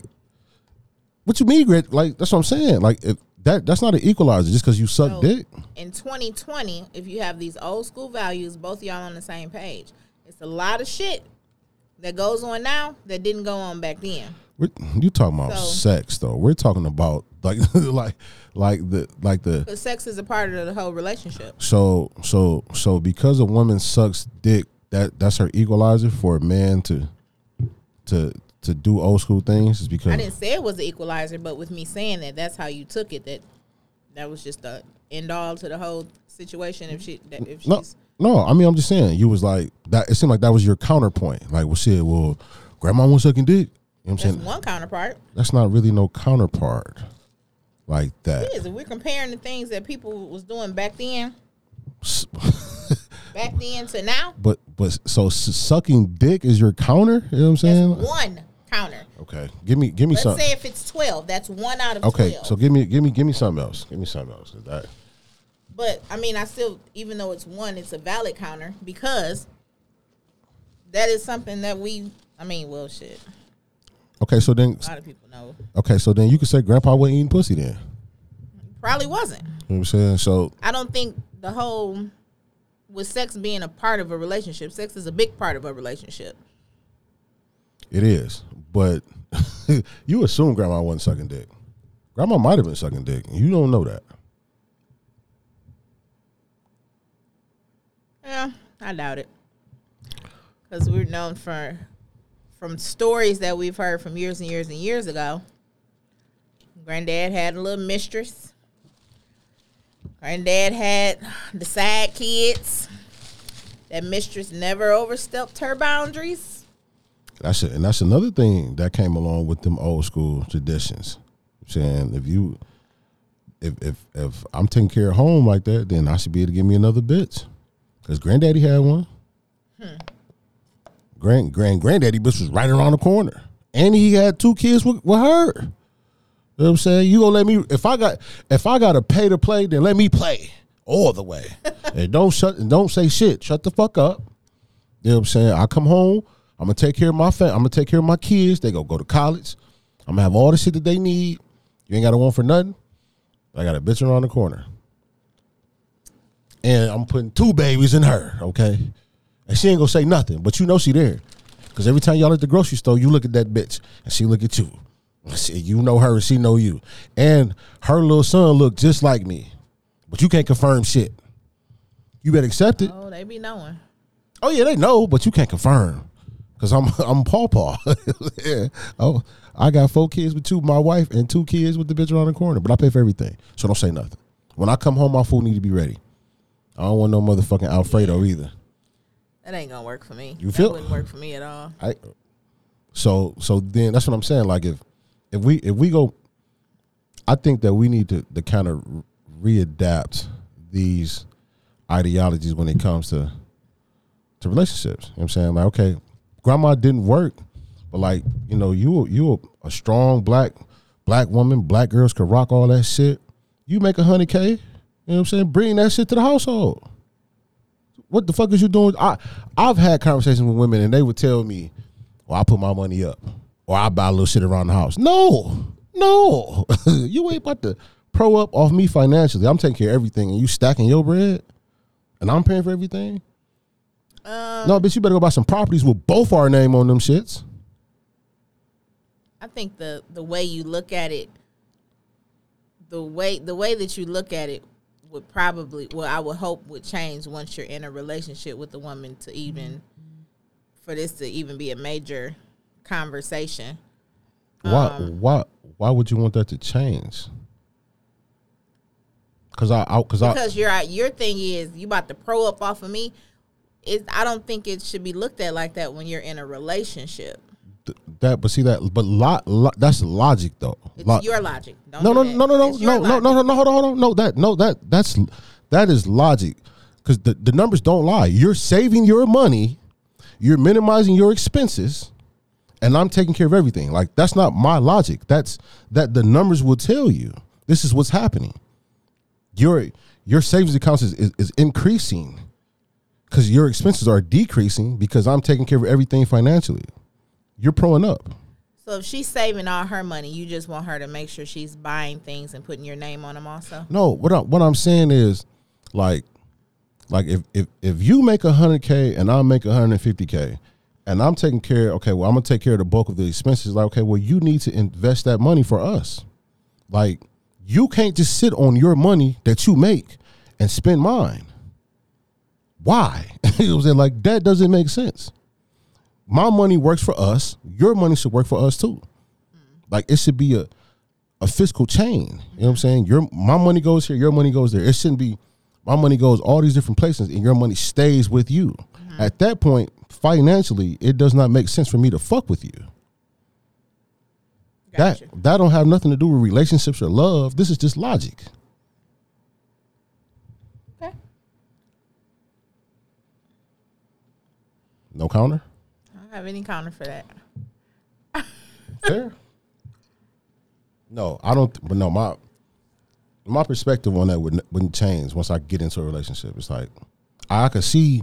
what you mean, grand like that's what I'm saying. Like if that that's not an equalizer just because you suck So, dick. In 2020, if you have these old school values, both y'all on the same page. It's a lot of shit that goes on now that didn't go on back then. We're, you talking about So- sex though. We're talking about like like like the like the sex is a part of the whole relationship. So so so because a woman sucks dick that that's her equalizer for a man to to to do old school things is because I didn't say it was an equalizer, but with me saying that, that's how you took it. That that was just the end all to the whole situation. If she, that if no she's no I mean I'm just saying you was like that. It seemed like that was your counterpoint. Like well shit, well grandma wants sucking dick. You know what I'm that's saying? one counterpart. That's not really no counterpart like that. It is. If we're comparing the things that people was doing back then, back then to now, But but so s- sucking dick is your counter. You know what I'm that's saying? one counter. Okay, give me give me Let's something. say if it's twelve, that's one out of Okay, twelve. so give me give me give me something else. Give me something else. That But I mean, I still, even though it's one, it's a valid counter because that is something that we. I mean, well, shit. okay. So then A lot of people know. okay. So then you could say grandpa wasn't eating pussy. Then Probably wasn't. what I'm saying. So I don't think the whole with sex being a part of a relationship. Sex is a big part of a relationship. it is, but you assume grandma wasn't sucking dick. Grandma might have been sucking dick. And You don't know that. Yeah, I doubt it. Because we're known for from stories that we've heard from years and years and years ago. Granddad had a little mistress. Granddad had the side kids. That mistress never overstepped her boundaries. That's it, and that's another thing that came along with them old school traditions. Saying if you, if if if I'm taking care of home like that, then I should be able to give me another bitch, because granddaddy had one. Hmm. Grand grand granddaddy bitch was right around the corner, and he had two kids with, with her. You know what I'm saying? You gonna let me if I got if I gotta pay to play, then let me play all the way. and don't shut and don't say shit. Shut the fuck up. You know what I'm saying? I come home, I'm gonna take care of my family. I'm gonna take care of my kids. They go go to college. I'm gonna have all the shit that they need. You ain't got to want for nothing. I got a bitch around the corner. And I'm putting two babies in her, okay? And she ain't gonna say nothing, but you know she there. Cause every time y'all at the grocery store, you look at that bitch and she look at you. See, You know her and she know you. And her little son look just like me. But you can't confirm shit. You better accept it. Oh, they be knowing. Oh yeah, they know, but you can't confirm. Cause I'm I'm Paw Paw. yeah. Oh, I got four kids with two, my wife, and two kids with the bitch around the corner. But I pay for everything, so don't say nothing. When I come home, my food need to be ready. I don't want no motherfucking Alfredo either. That ain't gonna work for me. You feel- that wouldn't work for me at all. I so so then that's what I'm saying. Like if if we if we go, I think that we need to to kind of readapt these ideologies when it comes to to relationships. You know what I'm saying? Like, okay, grandma didn't work, but like, you know, you you a strong black black woman, black girls could rock all that shit. You make a hundred K, you know what I'm saying? Bring that shit to the household. What the fuck is you doing? I I've had conversations with women and they would tell me, Well, I put my money up. Or I buy a little shit around the house. No, no. you ain't about to pro up off me financially. I'm taking care of everything and you stacking your bread and I'm paying for everything. Um, No, bitch, you better go buy some properties with both our name on them shits. I think the the way you look at it, the way the way that you look at it would probably well, I would hope would change once you're in a relationship with the woman to even for this to even be a major conversation. Why Um, why why would you want that to change? Cause I, I cause I Because your your thing is you about to pro up off of me. It, I don't think it should be looked at like that when you're in a relationship. th- that but see that but lot, lo, that's logic though. It's Lo- your logic. Don't no, do no, no, no, no, no, no, no, no, no, hold on, hold on. No, that, no, that, that's, that is logic. Because the, the numbers don't lie. You're saving your money, you're minimizing your expenses, and I'm taking care of everything. Like that's not my logic. That's that the numbers will tell you this is what's happening. Your your savings accounts is, is, is increasing because your expenses are decreasing because I'm taking care of everything financially. You're proing up. So if she's saving all her money, you just want her to make sure she's buying things and putting your name on them also. No, what I, what I'm saying is, like, like if if if you make a hundred k and I make a hundred and fifty k, and I'm taking care, okay, well I'm gonna take care of the bulk of the expenses. Like, okay, well you need to invest that money for us. Like, you can't just sit on your money that you make and spend mine. Why? you know what I'm saying? Like that doesn't make sense. My money works for us. Your money should work for us too. Like it should be a a fiscal chain. You know what I'm saying? Your my money goes here, your money goes there. It shouldn't be my money goes all these different places and your money stays with you. Mm-hmm. At that point, financially, it does not make sense for me to fuck with you. Gotcha. That that don't have nothing to do with relationships or love. This is just logic. Okay. No counter? I don't have any counter for that. Fair. No, I don't. But no, my my perspective on that wouldn't, wouldn't change once I get into a relationship. It's like I could see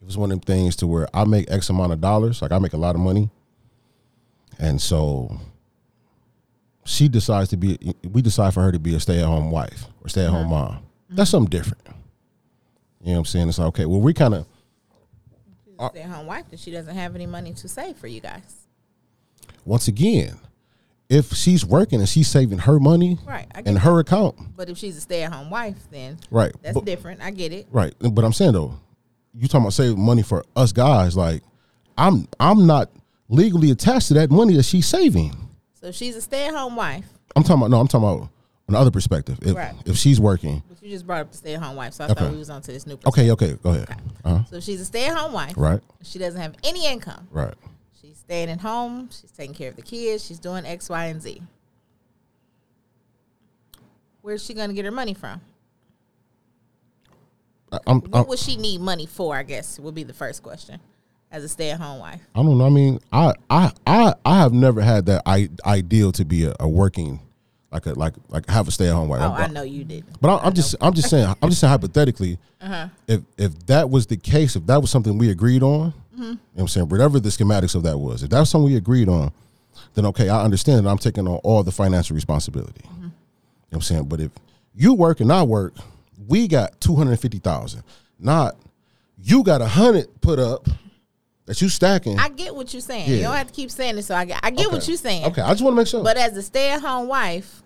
it was one of them things to where I make X amount of dollars, like I make a lot of money, and so she decides to be. We decide for her to be a stay at home wife or stay at home uh-huh. mom. That's something different. You know what I'm saying? It's like okay, well we kind of She's a stay-at-home wife, and she doesn't have any money to save for you guys. once again, if she's working and she's saving her money Right. Get in that. her account, But if she's a stay-at-home wife, then right? that's but- different. I get it. Right. But I'm saying though, you talking about saving money for us guys, like I'm I'm not legally attached to that money that she's saving. So she's a stay-at-home wife, I'm talking about no, I'm talking about on the other perspective. If Right. if she's working, but you just brought up the stay-at-home wife, so I Okay. thought we was on to this new. okay, okay, go ahead. Uh-huh. So she's a stay-at-home wife, Right, she doesn't have any income. right. She's staying at home. She's taking care of the kids. She's doing X, Y, and Z. Where's she gonna get her money from? I'm, What I'm would she need money for? I guess would be the first question. As a stay-at-home wife, I don't know. I mean, I I I I have never had that I, ideal to be a, a working like a like like have a stay at home wife. oh, I- I know you did. But I, I'm just I'm just saying I'm just saying hypothetically, Uh-huh. if if that was the case, if that was something we agreed on, Mm-hmm. you know what I'm saying, whatever the schematics of that was, if that's something we agreed on, then okay, I understand that I'm taking on all the financial responsibility. Mm-hmm. You know what I'm saying? But if you work and I work, we got two hundred fifty thousand. Not you got a hundred put up that you stacking. I get what you're saying. You Yeah. don't have to keep saying it. So I get, I get what you're saying. Okay, I just want to make sure. But as a stay-at-home wife,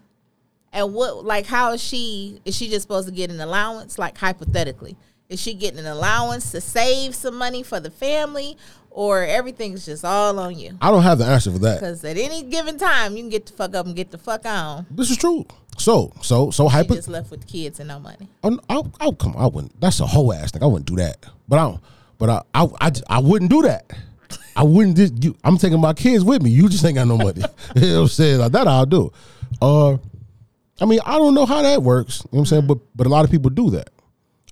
and what like how is she? Is she just supposed to get an allowance? Like hypothetically, is she getting an allowance to save some money for the family, or everything's just all on you? I don't have the answer for that. Because at any given time, you can get the fuck up and get the fuck on. This is true. So so so hypo- just left with the kids and no money. Oh, I, I, I come. I wouldn't. That's a whole ass thing. I wouldn't do that. But I, don't, but I, I, I, I wouldn't do that. I wouldn't. Just, you, I'm taking my kids with me. You just ain't got no money. you know what I'm saying? Like that, I'll do. Uh, I mean, I don't know how that works. You know what I'm saying? But but a lot of people do that.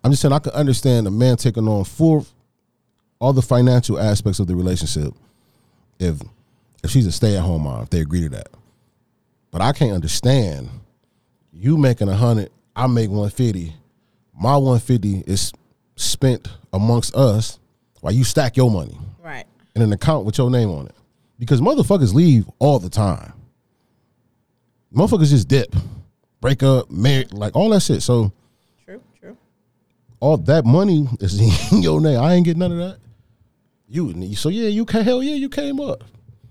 I'm just saying I can understand a man taking on full, all the financial aspects of the relationship, if if she's a stay at home mom, if they agree to that. But I can't understand you making a hundred, I make one fifty. My one fifty is spent amongst us while you stack your money Right. in an account with your name on it. Because motherfuckers leave all the time. Motherfuckers just dip, break up, marry, like all that shit. So True. True. all that money is in your name. I ain't get none of that. You so yeah, you can hell yeah, you came up.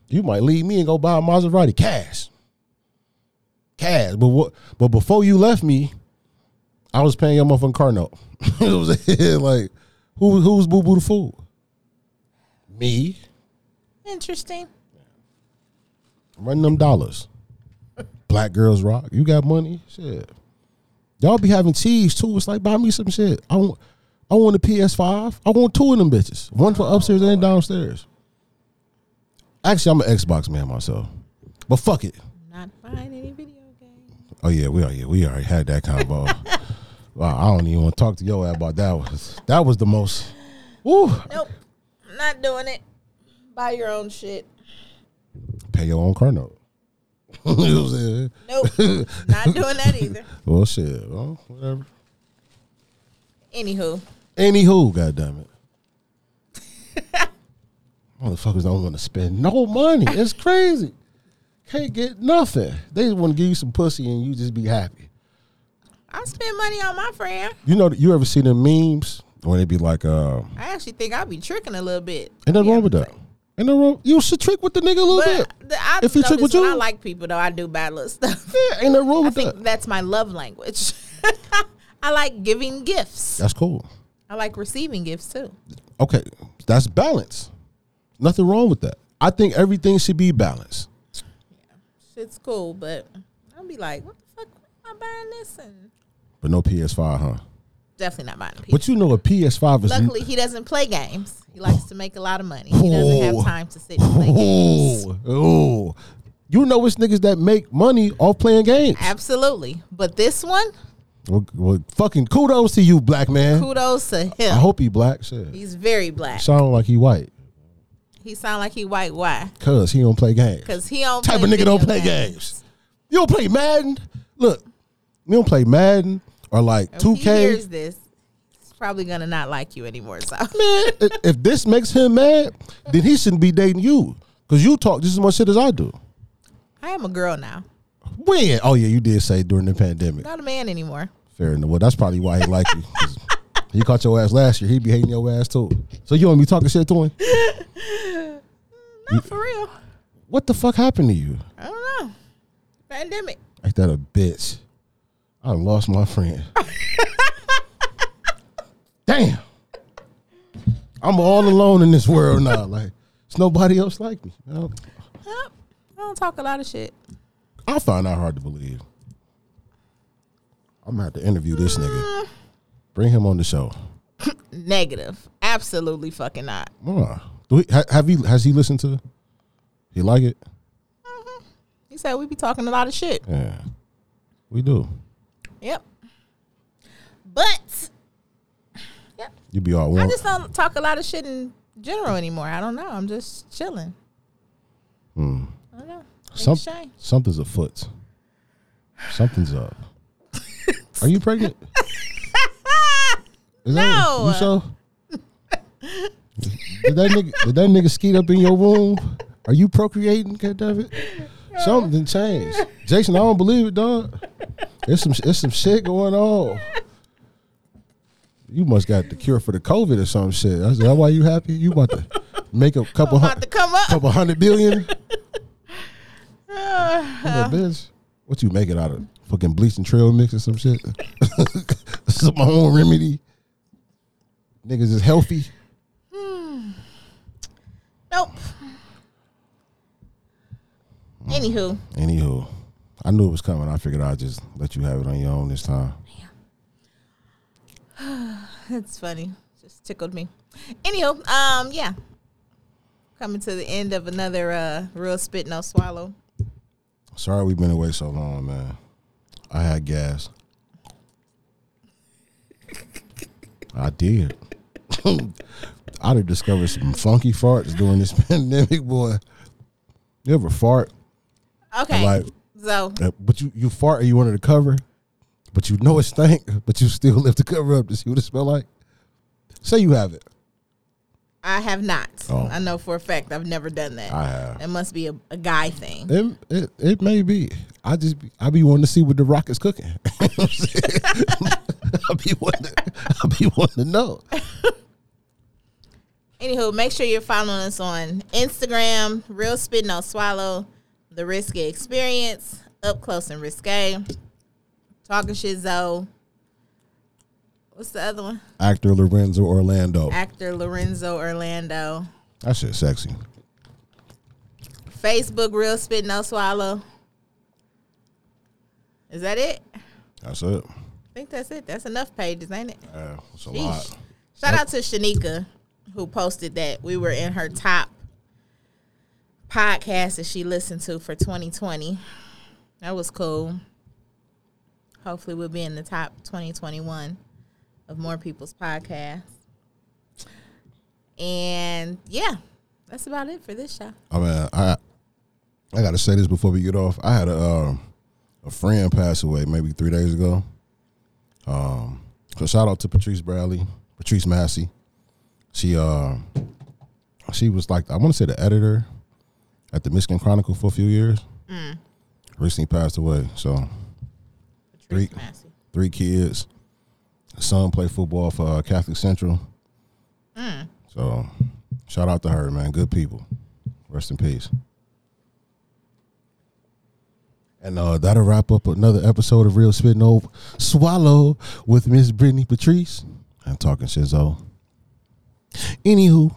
You might leave me and go buy a Maserati cash. Cash. But what but before you left me, I was paying your motherfucking car note. it was like who who's boo boo the fool? Me. Interesting. Running them dollars. Black girls rock. You got money? Shit. Y'all be having cheese too. It's like buy me some shit. I want I want a PS5. I want two of them bitches. One for upstairs and downstairs. Actually, I'm an Xbox man myself. But fuck it. Not buying any video games. Oh yeah, we are yeah, we already had that combo. wow, I don't even want to talk to your ass about that was that was the most woo. Nope. Not doing it. Buy your own shit. Pay your own car note. you know what I'm saying? Nope. Not doing that either. Well shit. Well, whatever. Anywho. Anywho, goddamn it. Motherfuckers don't want to spend no money. It's crazy. Can't get nothing. They just want to give you some pussy and you just be happy. I spend money on my friend. You know, you ever see the memes where they be like, uh, I actually think I'll be tricking a little bit. ain't nothing wrong with that. Ain't nothing wrong. You should trick with the nigga a little bit. But the, I If you trick with you- I like people though, I do bad little stuff. Yeah, ain't nothing wrong I with think that. that's my love language. I like giving gifts. That's cool. I like receiving gifts too. Okay, that's balance. Nothing wrong with that. I think everything should be balanced. Yeah, Shit's cool, but I'll be like, what the fuck? Am I buying this? And But no PS5, huh? Definitely not buying a PS. But you know a PS5 is Luckily, he doesn't play games. He likes to make a lot of money. He doesn't Oh. have time to sit and play oh. games. Oh, oh. You know it's niggas that make money off playing games. Absolutely. But this one, Well, well, fucking kudos to you, black man. kudos to him. I hope he black. Shit. He's very black. Sound like he white. He sound like he white. Why? Cause he don't play games. Because he don't Type of nigga don't play games. You don't play Madden. Look, you don't play Madden or like two he K. hears this, he's probably gonna not like you anymore. So Man, if- this makes him mad, then he shouldn't be dating you. Cause you talk just as much shit as I do. I am a girl now, When? Oh yeah, you did say during the pandemic. not a man anymore. Fair enough. Well, that's probably why he like you. He caught your ass last year. He be hating your ass too. So you want me talking shit to him? Not for real. What the fuck happened to you? I don't know. Pandemic. Like that a bitch. I lost my friend. Damn. I'm all alone in this world now. Like, it's nobody else like me. Know? Yep. I don't talk a lot of shit. I find that hard to believe. I'm gonna have to interview this nigga. Bring him on the show. Negative. Absolutely fucking not. Uh, do we, ha, have he has he listened to? He like it? He said we be talking a lot of shit. Yeah, we do. Yep. But yep. You be all I just don't talk a lot of shit in general anymore. I don't know. I'm just chilling. Hmm. I don't know. Some, something's afoot. Something's up. Are you pregnant? Is No. you so? did that nigga did that nigga skeet up in your womb? Are you procreating, goddammit? Something changed. Jason, I don't believe it, dog. There's some there's some shit going on. You must got the cure for the COVID or some shit. That's that why you happy? You about to make a couple I'm about hundred to come up. couple hundred billion? Yeah, bitch. What you make it out of? Fucking bleach and trail mix or some shit? some own remedy. Niggas is healthy. Hmm. Nope. Anywho, Anywho, I knew it was coming. I figured I'd just let you have it on your own this time. it's funny. Just tickled me. Anywho, um, yeah. Coming to the end of another uh real spit no swallow. Sorry we've been away so long, man. I had gas. I did. I'd have discovered some funky farts during this pandemic, boy. You ever fart? Okay. Like, so uh, but you, you fart and you wanted to cover, but you know it stank, but you still lift the cover up to see what it smell like? Say you have it. I have not. Oh. I know for a fact I've never done that. I have. It must be a, a guy thing. It, it it may be. I just be, I be wanting to see what the rock is cooking. I be wanting to, I be wanting to know. Anywho, make sure you're following us on Instagram, Real Spit No Swallow, The Risky Experience, Up Close and Risque, Talking Shit Zoe. What's the other one? Actor Lorenzo Orlando. Actor Lorenzo Orlando. That shit sexy. Facebook, Real Spit No Swallow. Is that it? That's it. I think that's it. That's enough pages, ain't it? Yeah, it's a Sheesh. lot. Shout out to Shanika who posted that we were in her top podcast that she listened to for 2020. That was cool. Hopefully, we'll be in the top 2021 of more people's podcasts. And yeah, that's about it for this show. I mean, I I gotta say this before we get off. I had a um, a friend pass away maybe three days ago. Um, so shout out to Patrice Bradley, Patrice Massey. She uh, she was like I want to say the editor at the Michigan Chronicle for a few years. Recently passed away. So Patrice Three. Massey. three kids. Son played football for uh, Catholic Central. So shout out to her, man. Good people. Rest in peace. And uh, that'll wrap up another episode of Real Spit No Swallow with Miss Brittany Patrice. I'm talking Shinzo. Anywho,